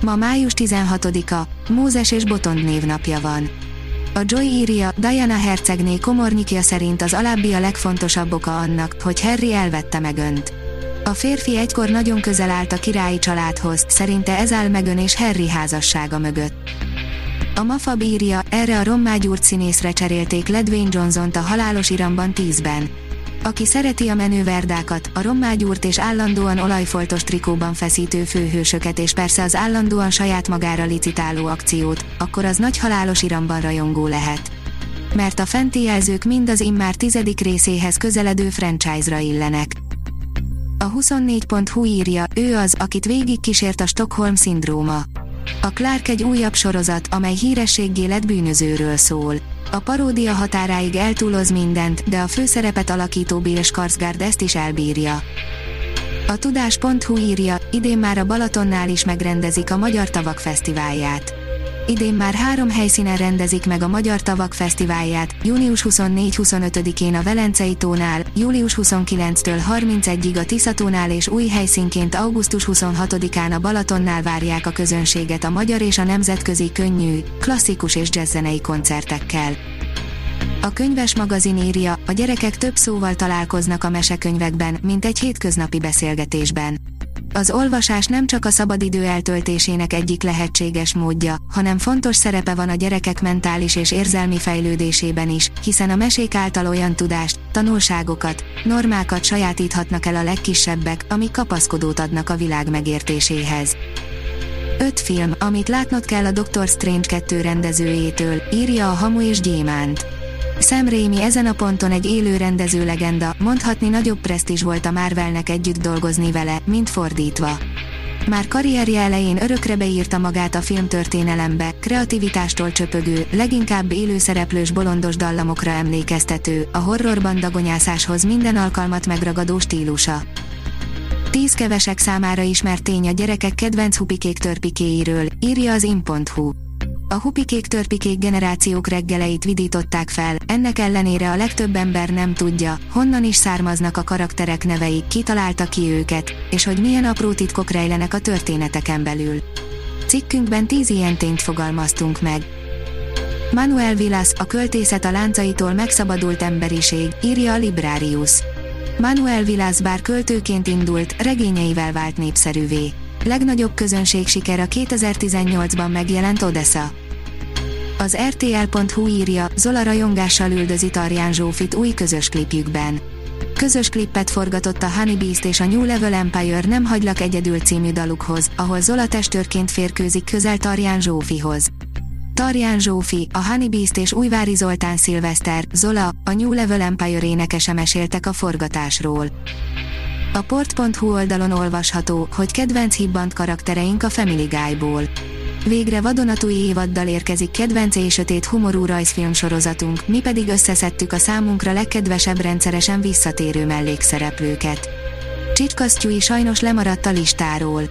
Ma május 16-a, Mózes és Botond névnapja van. A Joy írja, Diana hercegné komornyikja szerint az alábbi a legfontosabb oka annak, hogy Harry elvette meg önt. A férfi egykor nagyon közel állt a királyi családhoz, szerinte ez áll Megön és Harry házassága mögött. A Mafab írja, erre a rommágyúrt színészre cserélték Ledwayne Johnson-t a halálos iramban 10-ben. Aki szereti a menőverdákat, a rommágyúrt és állandóan olajfoltos trikóban feszítő főhősöket és persze az állandóan saját magára licitáló akciót, akkor az nagy halálos iramban rajongó lehet. Mert a fenti jelzők mind az immár tizedik részéhez közeledő franchise-ra illenek. A 24.hu írja, ő az, akit végig kísért a Stockholm szindróma. A Clark egy újabb sorozat, amely hírességgé lett bűnözőről szól. A paródia határáig eltúloz mindent, de a főszerepet alakító Bill Skarsgård ezt is elbírja. A tudás.hu írja, idén már a Balatonnál is megrendezik a Magyar Tavak Fesztiválját. Idén már három helyszínen rendezik meg a Magyar Tavak Fesztiválját, június 24-25-én a Velencei tónál, július 29-től 31-ig a Tiszatónál és új helyszínként augusztus 26-án a Balatonnál várják a közönséget a magyar és a nemzetközi könnyű, klasszikus és jazzzenei koncertekkel. A könyves magazin írja, a gyerekek több szóval találkoznak a mesekönyvekben, mint egy hétköznapi beszélgetésben. Az olvasás nem csak a szabadidő eltöltésének egyik lehetséges módja, hanem fontos szerepe van a gyerekek mentális és érzelmi fejlődésében is, hiszen a mesék által olyan tudást, tanulságokat, normákat sajátíthatnak el a legkisebbek, amik kapaszkodót adnak a világ megértéséhez. Öt film, amit látnod kell a Doctor Strange 2 rendezőjétől, írja a Hamu és Gyémánt. Sam Raimi ezen a ponton egy élő rendező legenda, mondhatni nagyobb presztízs volt a Marvelnek együtt dolgozni vele, mint fordítva. Már karrierje elején örökre beírta magát a filmtörténelembe, kreativitástól csöpögő, leginkább élőszereplős bolondos dallamokra emlékeztető, a horrorban dagonyászáshoz minden alkalmat megragadó stílusa. Tíz kevesek számára ismert tény a gyerekek kedvenc hupikék törpikéiről, írja az in.hu a hupikék törpikék generációk reggeleit vidították fel, ennek ellenére a legtöbb ember nem tudja, honnan is származnak a karakterek nevei, kitalálta ki őket, és hogy milyen apró titkok rejlenek a történeteken belül. Cikkünkben 10 ilyen tényt fogalmaztunk meg. Manuel Vilas, a költészet a láncaitól megszabadult emberiség, írja a Librarius. Manuel Vilas bár költőként indult, regényeivel vált népszerűvé. Legnagyobb közönség siker a 2018-ban megjelent Odessa. Az RTL.hu írja, Zola rajongással üldözi Tarján Zsófit új közös klipjükben. Közös klippet forgatott a Honey Beast és a New Level Empire Nem hagylak egyedül című dalukhoz, ahol Zola testőrként férkőzik közel Tarján Zsófihoz. Tarján Zsófi, a Honey Beast és Újvári Zoltán Szilveszter, Zola, a New Level Empire énekese meséltek a forgatásról. A port.hu oldalon olvasható, hogy kedvenc hibbant karaktereink a Family Guy-ból. Végre vadonatúj évaddal érkezik kedvenc és sötét humorú rajzfilm sorozatunk, mi pedig összeszedtük a számunkra legkedvesebb rendszeresen visszatérő mellékszereplőket. Csicskasztyúi sajnos lemaradt a listáról.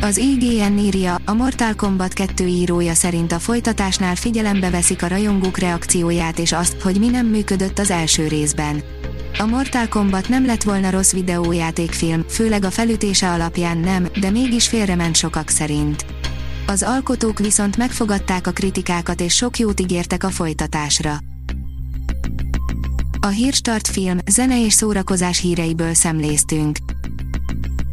Az IGN írja, a Mortal Kombat 2 írója szerint a folytatásnál figyelembe veszik a rajongók reakcióját és azt, hogy mi nem működött az első részben. A Mortal Kombat nem lett volna rossz videójátékfilm, főleg a felütése alapján nem, de mégis félrement sokak szerint. Az alkotók viszont megfogadták a kritikákat és sok jót ígértek a folytatásra. A Hírstart film, zene és szórakozás híreiből szemléztünk.